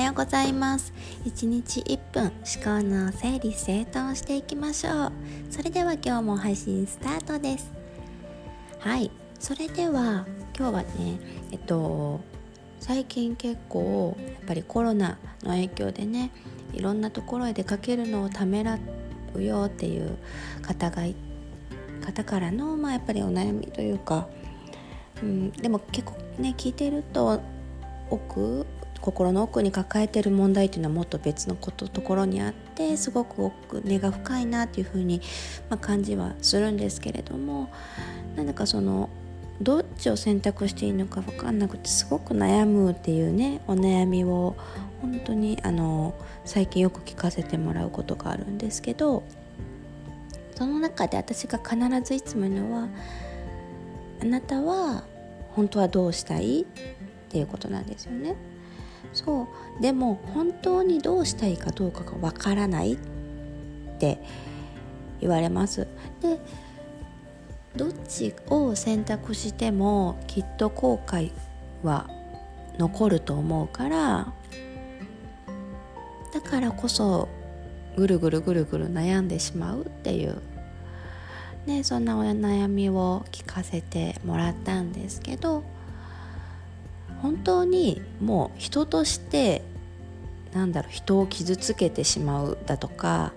はようございます。1日1分思考の整理整頓していきましょう。それでは今日も配信スタートです。はい。それでは今日はねえっと最近結構やっぱりコロナの影響でねいろんなところへ出かけるのをためらうよっていう方が方からの、まあ、やっぱりお悩みというか、うん、でも結構ね聞いてると奥心の奥に抱えてる問題っていうのはもっと別のことところにあってすごく奥根が深いなっていうふうに、まあ、感じはするんですけれども。なんだかそのどっちを選択していいのか分かんなくてすごく悩むっていうねお悩みを本当にあの最近よく聞かせてもらうことがあるんですけどその中で私が必ずいつも言うのはあなたは本当はどうしたい？っていうことなんですよね。そうでも本当にどうしたいかどうかがわからないって言われます。でどっちを選択してもきっと後悔は残ると思うからだからこそぐるぐるぐるぐる悩んでしまうっていうね、そんなお悩みを聞かせてもらったんですけど本当にもう人としてなんだろう人を傷つけてしまうだとか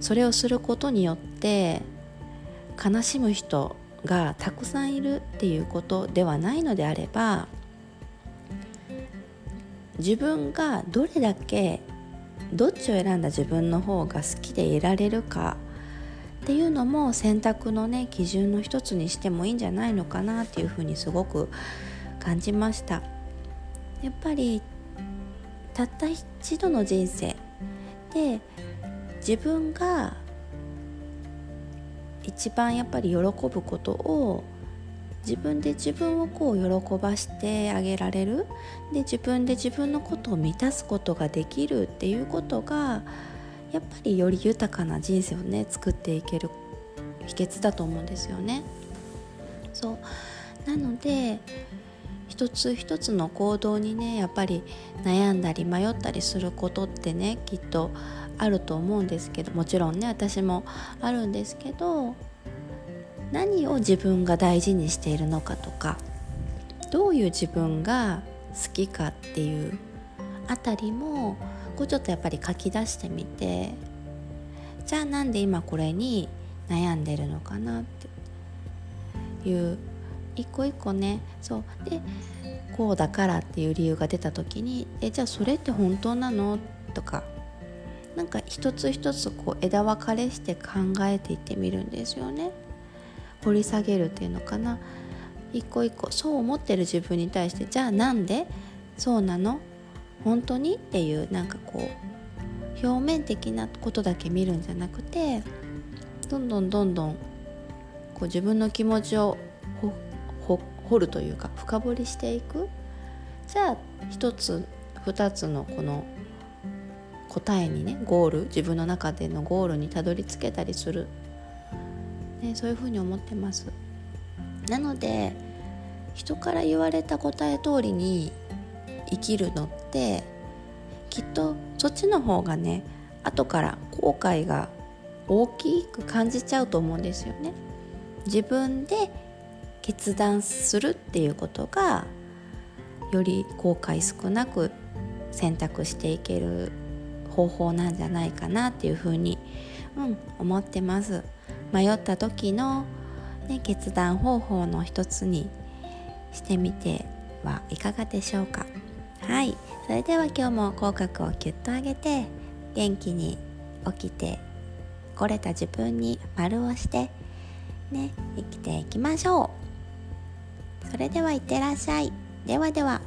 それをすることによって悲しむ人がたくさんいるっていうことではないのであれば自分がどれだけどっちを選んだ自分の方が好きでいられるかっていうのも選択のね基準の一つにしてもいいんじゃないのかなっていうふうにすごく感じました。やっぱりたった一度の人生で自分が一番やっぱり喜ぶことを自分で自分をこう喜ばしてあげられる。で自分で自分のことを満たすことができるっていうことがやっぱりより豊かな人生をね作っていける秘訣だと思うんですよね。そう。なので一つ一つの行動にねやっぱり悩んだり迷ったりすることってねきっとあると思うんですけどもちろんね私もあるんですけど何を自分が大事にしているのかとかどういう自分が好きかっていうあたりもこうちょっとやっぱり書き出してみてじゃあなんで今これに悩んでるのかなっていう一個一個ね。そう。でこうだからっていう理由が出た時にえじゃあそれって本当なの？とかなんか一つ一つこう枝分かれして考えていってみるんですよね。掘り下げるっていうのかな。一個一個そう思ってる自分に対してじゃあなんで？そうなの？本当に？っていうなんかこう表面的なことだけ見るんじゃなくてどんどんどんどんこう自分の気持ちを掘るというか深掘りしていく。じゃあ一つ二つのこの答えにねゴール自分の中でのゴールにたどり着けたりする、ね、そういうふうに思ってます。なので人から言われた答え通りに生きるのってきっとそっちの方がね後から後悔が大きく感じちゃうと思うんですよね。自分で決断するっていうことがより後悔少なく選択していける方法なんじゃないかなっていうふうに、うん、思ってます。迷った時の、ね、決断方法の一つにしてみてはいかがでしょうか。はいそれでは今日も口角をキュッと上げて元気に起きて来れた自分に丸をしてね生きていきましょうそれではいってらっしゃい。ではでは。